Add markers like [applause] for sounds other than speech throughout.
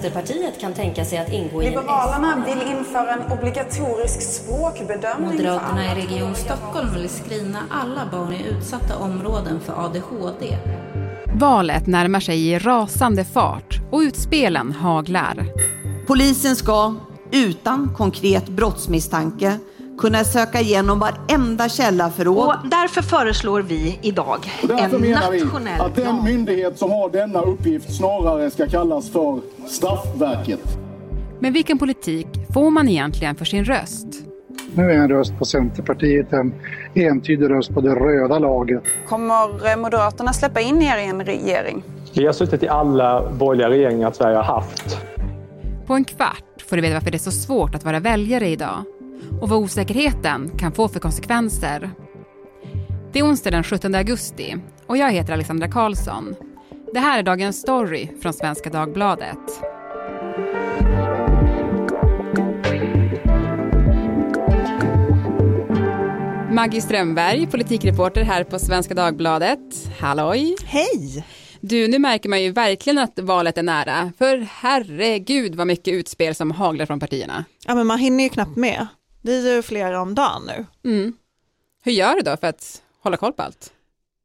Centerpartiet kan tänka sig att ingå i en Liberalerna vill införa en obligatorisk språkbedömning Moderaterna i Region Stockholm vill screena alla barn i utsatta områden för ADHD. Valet närmar sig i rasande fart och utspelen haglar. Polisen ska, utan konkret brottsmisstanke, kunna söka igenom varenda källarförråd. Och därför föreslår vi idag en nationell att den myndighet som har denna uppgift snarare ska kallas för Straffverket. Men vilken politik får man egentligen för sin röst? Nu är en röst på Centerpartiet en entydig röst på det röda laget. Kommer eh, Moderaterna släppa in er i en regering? Vi har suttit i alla borgerliga regeringar Sverige har haft. På en kvart får du veta varför det är så svårt att vara väljare idag och vad osäkerheten kan få för konsekvenser. Det är onsdag den 17 augusti och jag heter Alexandra Karlsson. Det här är dagens story från Svenska Dagbladet. Maggie Strömberg, politikreporter här på Svenska Dagbladet. Halloj! Hej! Du, nu märker man ju verkligen att valet är nära. För herregud vad mycket utspel som haglar från partierna. Ja men man hinner ju knappt med. Det är ju flera om dagen nu. Mm. Hur gör du då för att hålla koll på allt?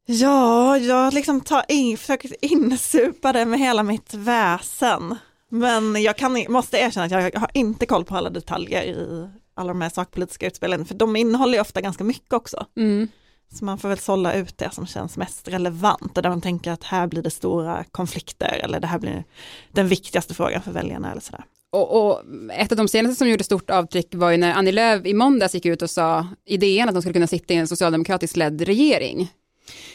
Ja, jag liksom tar in, försöker insupa det med hela mitt väsen. Men jag kan, måste erkänna att jag har inte koll på alla detaljer i alla de här sakpolitiska utspelen, för de innehåller ju ofta ganska mycket också. Mm. Så man får väl sålla ut det som känns mest relevant och där man tänker att här blir det stora konflikter eller det här blir den viktigaste frågan för väljarna eller sådär. Och, och ett av de senaste som gjorde stort avtryck var ju när Annie Lööf i måndags gick ut och sa i DN att de skulle kunna sitta i en socialdemokratiskt ledd regering.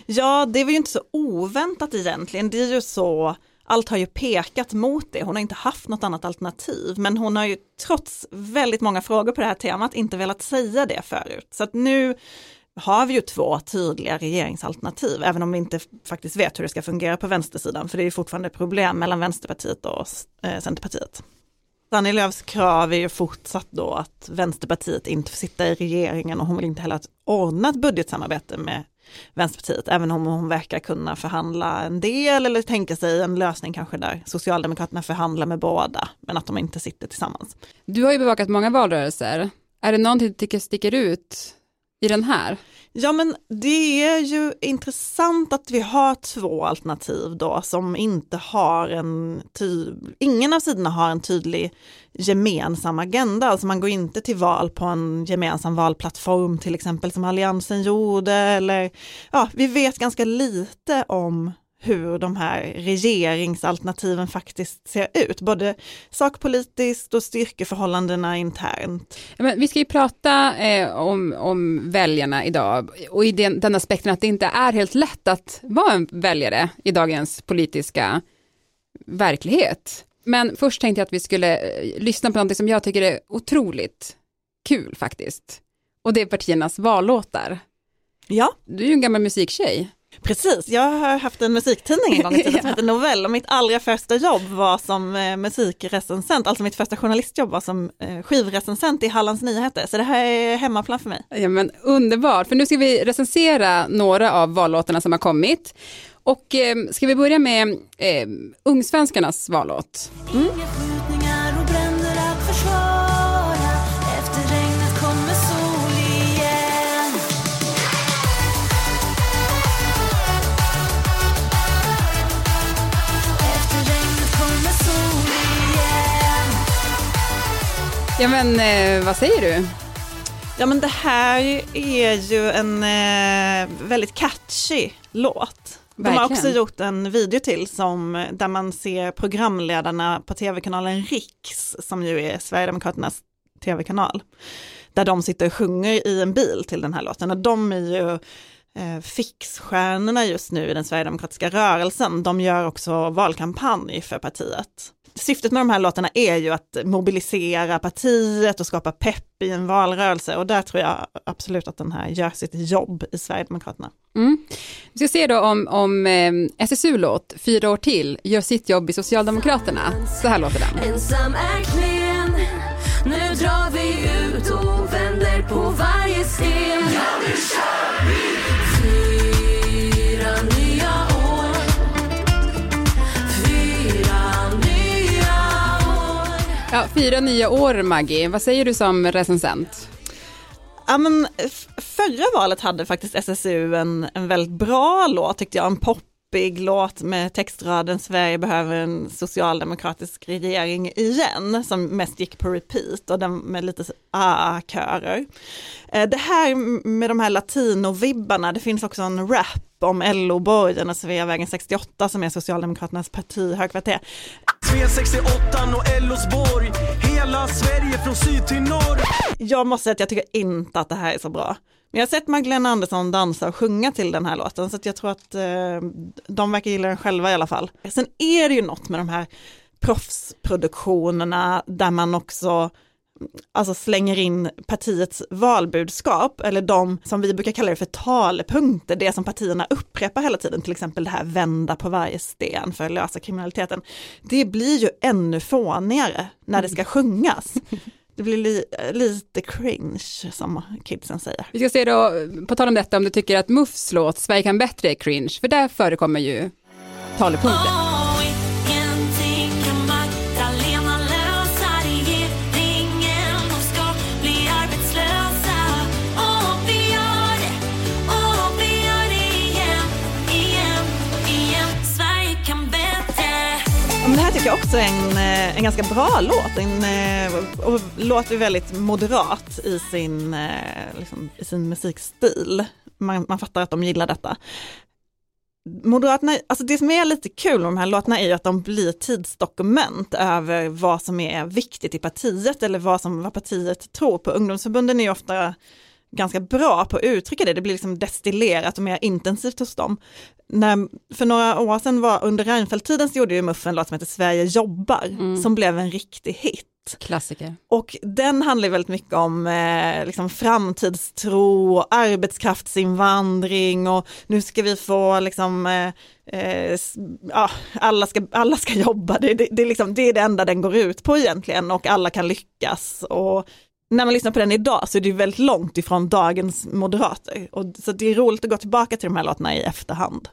Ja, det var ju inte så oväntat egentligen. Det är ju så, allt har ju pekat mot det. Hon har inte haft något annat alternativ, men hon har ju trots väldigt många frågor på det här temat inte velat säga det förut. Så att nu har vi ju två tydliga regeringsalternativ, även om vi inte faktiskt vet hur det ska fungera på vänstersidan, för det är ju fortfarande problem mellan Vänsterpartiet och eh, Centerpartiet. Annie Lööfs krav är ju fortsatt då att Vänsterpartiet inte får sitta i regeringen och hon vill inte heller ordna ett budgetsamarbete med Vänsterpartiet, även om hon verkar kunna förhandla en del eller tänka sig en lösning kanske där Socialdemokraterna förhandlar med båda, men att de inte sitter tillsammans. Du har ju bevakat många valrörelser. Är det någonting du tycker sticker ut i den här? Ja men det är ju intressant att vi har två alternativ då som inte har en tydlig, ingen av sidorna har en tydlig gemensam agenda, alltså man går inte till val på en gemensam valplattform till exempel som Alliansen gjorde eller ja, vi vet ganska lite om hur de här regeringsalternativen faktiskt ser ut, både sakpolitiskt och styrkeförhållandena internt. Men vi ska ju prata eh, om, om väljarna idag och i den, den aspekten att det inte är helt lätt att vara en väljare i dagens politiska verklighet. Men först tänkte jag att vi skulle eh, lyssna på något som jag tycker är otroligt kul faktiskt. Och det är partiernas vallåtar. Ja. Du är ju en gammal musiktjej. Precis, jag har haft en musiktidning en gång i tiden som [laughs] heter Novell och mitt allra första jobb var som eh, musikrecensent, alltså mitt första journalistjobb var som eh, skivrecensent i Hallands Nyheter, så det här är hemmaplan för mig. Ja men underbart, för nu ska vi recensera några av vallåtarna som har kommit. Och eh, ska vi börja med eh, Ungsvenskarnas vallåt? Mm. Ja men eh, vad säger du? Ja men det här är ju en eh, väldigt catchy låt. De har också gjort en video till som, där man ser programledarna på tv-kanalen Riks, som ju är Sverigedemokraternas tv-kanal, där de sitter och sjunger i en bil till den här låten. Och de är ju eh, fixstjärnorna just nu i den sverigedemokratiska rörelsen. De gör också valkampanj för partiet. Syftet med de här låtarna är ju att mobilisera partiet och skapa pepp i en valrörelse och där tror jag absolut att den här gör sitt jobb i Sverigedemokraterna. Mm. Vi ska se då om, om eh, SSU-låt, Fyra år till, gör sitt jobb i Socialdemokraterna. Så här låter den. Ja, fyra nya år Maggie, vad säger du som recensent? Ja, men, förra valet hade faktiskt SSU en, en väldigt bra låt tyckte jag, en pop poppig låt med textraden Sverige behöver en socialdemokratisk regering igen, som mest gick på repeat och den med lite ah-körer. Eh, Det här med de här latinovibbarna, det finns också en rap om LO-borgen och Sveavägen 68 som är Socialdemokraternas partihögkvarter. V68 och LOs hela Sverige från syd till norr. Jag måste säga att jag tycker inte att det här är så bra. Men jag har sett Magdalena Andersson dansa och sjunga till den här låten så jag tror att eh, de verkar gilla den själva i alla fall. Sen är det ju något med de här proffsproduktionerna där man också alltså slänger in partiets valbudskap eller de som vi brukar kalla det för talepunkter, det som partierna upprepar hela tiden, till exempel det här vända på varje sten för att lösa kriminaliteten. Det blir ju ännu fånigare när det ska sjungas. [laughs] Det blir li lite cringe som kidsen säger. Vi ska se då, på tal om detta, om du tycker att Muffs låt Sverige kan bättre är cringe, för där förekommer ju talepunkter. Också en, eh, en ganska bra låt. En, eh, och låter väldigt moderat i sin, eh, liksom, i sin musikstil. Man, man fattar att de gillar detta. Moderaterna, alltså det som är lite kul med de här låtarna är ju att de blir tidsdokument över vad som är viktigt i partiet eller vad, som, vad partiet tror på. Ungdomsförbunden är ju ofta ganska bra på att uttrycka det, det blir liksom destillerat och mer intensivt hos dem. När, för några år sedan var under Reinfeldt-tiden så gjorde ju MUF en låt som heter Sverige jobbar, som blev en riktig hit. Klassiker. Och den handlar väldigt mycket om eh, liksom framtidstro, och arbetskraftsinvandring och nu ska vi få liksom, eh, eh, ja, alla, ska, alla ska jobba, det, det, det, är liksom, det är det enda den går ut på egentligen och alla kan lyckas. Och när man lyssnar på den idag så är det väldigt långt ifrån dagens moderater. Och, så det är roligt att gå tillbaka till de här låtarna i efterhand.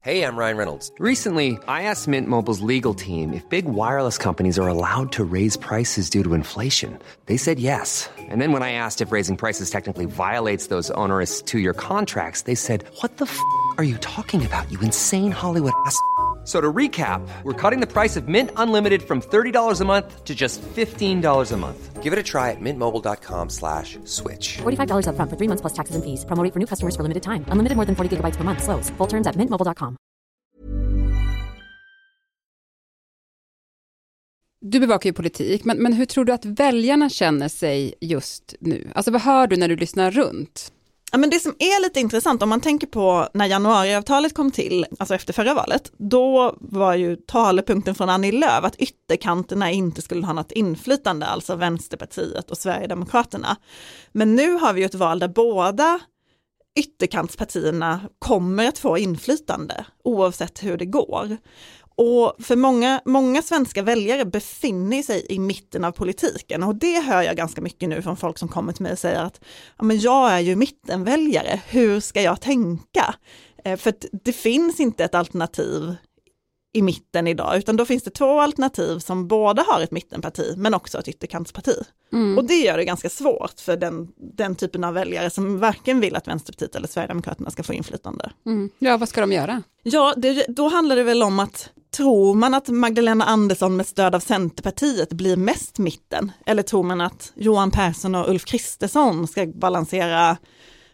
Hey, I'm Ryan Reynolds. Recently, I asked Mint Mobile's legal team if big wireless companies are allowed to raise prices due to inflation. They said yes. And then when I asked if raising prices technically violates those onerous two year contracts, they said, What the f are you talking about, you insane Hollywood ass? F- So to recap, we're cutting the price of Mint Unlimited from $30 a month to just $15 a month. Give it a try at mintmobile.com slash switch. $45 upfront for three months plus taxes and fees. Promo rate for new customers for limited time. Unlimited more than 40 gigabytes per month. Slows. Full terms at mintmobile.com. Du bevakar ju politik, men, men hur tror du att väljarna känner sig just nu? Alltså vad hör du när du lyssnar runt? Ja, men det som är lite intressant om man tänker på när januariavtalet kom till, alltså efter förra valet, då var ju talepunkten från Annie Lööf att ytterkanterna inte skulle ha något inflytande, alltså Vänsterpartiet och Sverigedemokraterna. Men nu har vi ju ett val där båda ytterkantspartierna kommer att få inflytande oavsett hur det går. Och för många, många svenska väljare befinner sig i mitten av politiken och det hör jag ganska mycket nu från folk som kommer till mig och säger att ja, men jag är ju mittenväljare, hur ska jag tänka? Eh, för det finns inte ett alternativ i mitten idag, utan då finns det två alternativ som båda har ett mittenparti men också ett ytterkantsparti. Mm. Och det gör det ganska svårt för den, den typen av väljare som varken vill att Vänsterpartiet eller Sverigedemokraterna ska få inflytande. Mm. Ja, vad ska de göra? Ja, det, då handlar det väl om att tror man att Magdalena Andersson med stöd av Centerpartiet blir mest mitten? Eller tror man att Johan Persson och Ulf Kristersson ska balansera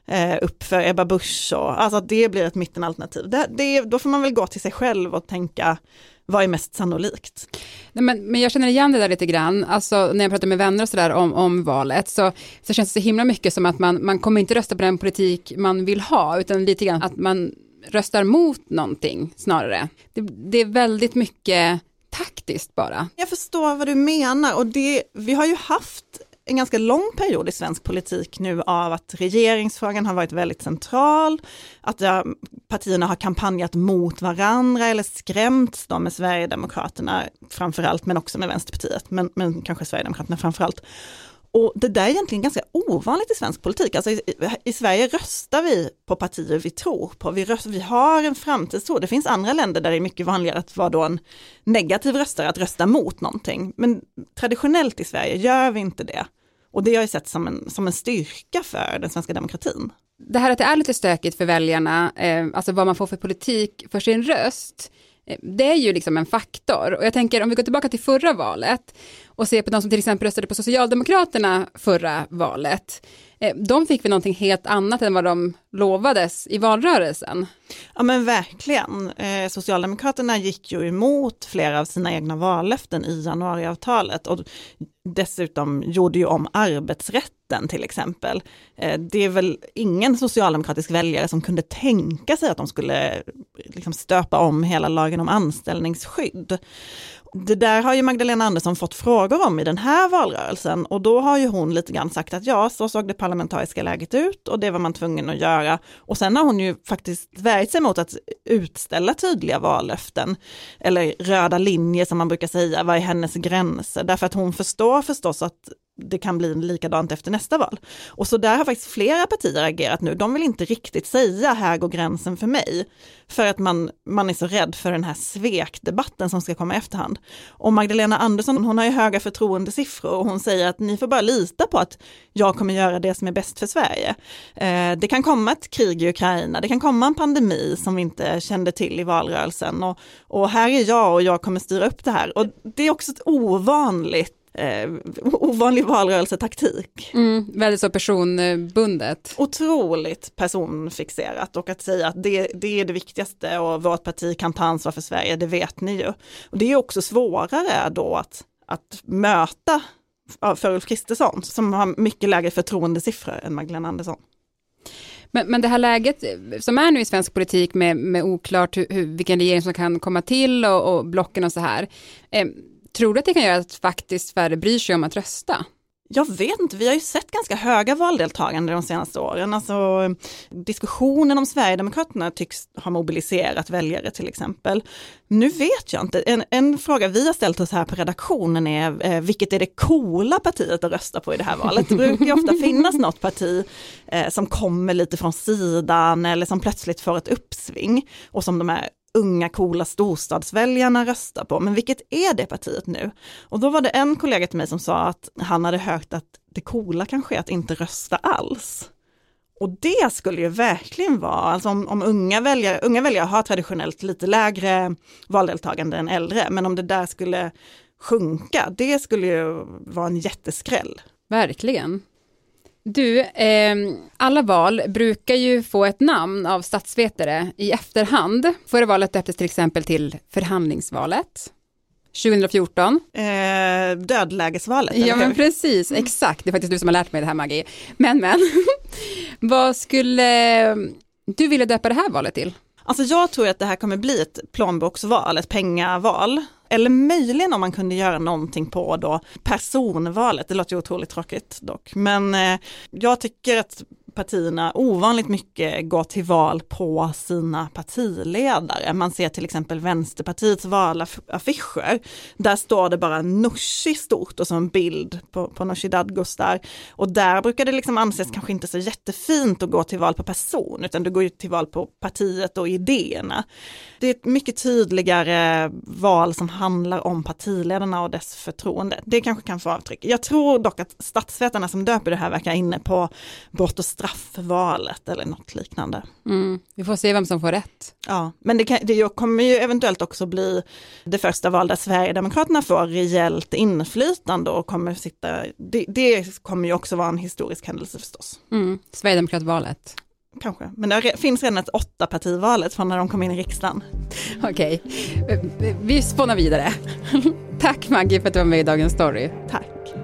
eh, upp för Ebba Busch och alltså att det blir ett mittenalternativ? Det, det, då får man väl gå till sig själv och tänka vad är mest sannolikt? Nej, men, men jag känner igen det där lite grann, alltså när jag pratar med vänner och sådär om, om valet, så, så känns det så himla mycket som att man, man kommer inte rösta på den politik man vill ha, utan lite grann att man röstar mot någonting snarare. Det, det är väldigt mycket taktiskt bara. Jag förstår vad du menar och det, vi har ju haft en ganska lång period i svensk politik nu av att regeringsfrågan har varit väldigt central, att partierna har kampanjat mot varandra eller skrämts de med Sverigedemokraterna framförallt, men också med Vänsterpartiet, men, men kanske Sverigedemokraterna framförallt. Och det där är egentligen ganska ovanligt i svensk politik. Alltså i, i Sverige röstar vi på partier vi tror på. Vi, röst, vi har en framtidstro. Det finns andra länder där det är mycket vanligare att vara då en negativ röstare, att rösta mot någonting. Men traditionellt i Sverige gör vi inte det. Och det har jag sett som en, som en styrka för den svenska demokratin. Det här att det är lite stökigt för väljarna, eh, alltså vad man får för politik för sin röst, Eh, det är ju liksom en faktor. Och jag tänker om vi går tillbaka till förra valet och ser på de som till exempel röstade på Socialdemokraterna förra valet. Eh, de fick väl någonting helt annat än vad de lovades i valrörelsen. Ja men verkligen. Eh, Socialdemokraterna gick ju emot flera av sina egna vallöften i januariavtalet och dessutom gjorde ju om arbetsrätten till exempel. Eh, det är väl ingen socialdemokratisk väljare som kunde tänka sig att de skulle liksom stöpa om hela lagen om anställningsskydd det där har ju Magdalena Andersson fått frågor om i den här valrörelsen och då har ju hon lite grann sagt att ja, så såg det parlamentariska läget ut och det var man tvungen att göra. Och sen har hon ju faktiskt värjt sig mot att utställa tydliga vallöften eller röda linjer som man brukar säga, vad är hennes gränser? Därför att hon förstår förstås att det kan bli likadant efter nästa val. Och så där har faktiskt flera partier agerat nu. De vill inte riktigt säga här går gränsen för mig. För att man, man är så rädd för den här svekdebatten som ska komma i efterhand. Och Magdalena Andersson, hon har ju höga förtroendesiffror och hon säger att ni får bara lita på att jag kommer göra det som är bäst för Sverige. Eh, det kan komma ett krig i Ukraina, det kan komma en pandemi som vi inte kände till i valrörelsen och, och här är jag och jag kommer styra upp det här. Och det är också ett ovanligt eh, ovanlig valrörelsetaktik. Mm, väldigt så personbundet. Otroligt personfixerat och att säga att det, det är det viktigaste och vårt parti kan ta ansvar för Sverige, det vet ni ju. Och det är också svårare då att, att möta för Ulf Kristersson som har mycket lägre förtroendesiffror än Magdalena Andersson. Men, men det här läget som är nu i svensk politik med, med oklart hur, hur, vilken regering som kan komma till och, och blocken och så här. Eh, Tror du att det kan göra att faktiskt färre bryr sig om att rösta? Jag vet inte, vi har ju sett ganska höga valdeltagande de senaste åren. Alltså, diskussionen om Sverigedemokraterna tycks ha mobiliserat väljare till exempel. Nu vet jag inte, en, en fråga vi har ställt oss här på redaktionen är eh, vilket är det coola partiet att rösta på i det här valet? Det brukar ju ofta [laughs] finnas något parti eh, som kommer lite från sidan eller som plötsligt får ett uppsving och som de är unga coola storstadsväljarna röstar på. Men vilket är det partiet nu? Och då var det en kollega till mig som sa att han hade hört att det coola kanske är att inte rösta alls. Och det skulle ju verkligen vara, alltså om, om, unga, väljare, unga väljare har traditionellt lite lägre valdeltagande än äldre, men om det där skulle sjunka, det skulle ju vara en jätteskräll. Verkligen. Du, eh, alla val brukar ju få ett namn av statsvetare i efterhand. Förra valet döptes till exempel till förhandlingsvalet. 2014. Eh, dödlägesvalet. Ja men precis, exakt. Det är faktiskt du som har lärt mig det här Maggie. Men men, [laughs] vad skulle du vilja döpa det här valet till? Alltså jag tror att det här kommer bli ett plånboksval, ett pengaval. Eller möjligen om man kunde göra någonting på då personvalet, det låter ju otroligt tråkigt dock. Men eh, jag tycker att partierna ovanligt mycket går till val på sina partiledare. Man ser till exempel Vänsterpartiets valaffischer. Där står det bara Nooshi stort och så en bild på, på Nooshi Dadgostar. Och där brukar det liksom anses kanske inte så jättefint att gå till val på person, utan du går ju till val på partiet och idéerna. Det är ett mycket tydligare val som handlar om partiledarna och dess förtroende. Det kanske kan få avtryck. Jag tror dock att statsvetarna som döper det här verkar inne på brott och straff straffvalet eller något liknande. Mm. Vi får se vem som får rätt. Ja, men det, kan, det kommer ju eventuellt också bli det första val där Sverigedemokraterna får rejält inflytande och kommer sitta, det, det kommer ju också vara en historisk händelse förstås. Mm. Sverigedemokratvalet. Kanske, men det finns redan ett åtta partivalet från när de kom in i riksdagen. Okej, okay. vi spånar vidare. [laughs] Tack Maggie för att du var med i Dagens Story. Tack.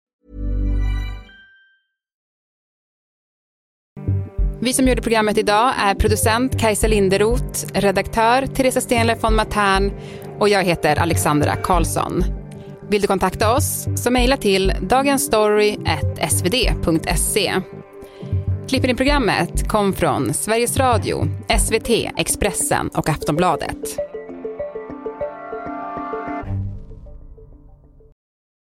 Vi som gjorde programmet idag är producent Kajsa Linderoth, redaktör Teresa Stenler von Matern och jag heter Alexandra Karlsson. Vill du kontakta oss så mejla till dagensstory.svd.se. Klippen i programmet kom från Sveriges Radio, SVT, Expressen och Aftonbladet.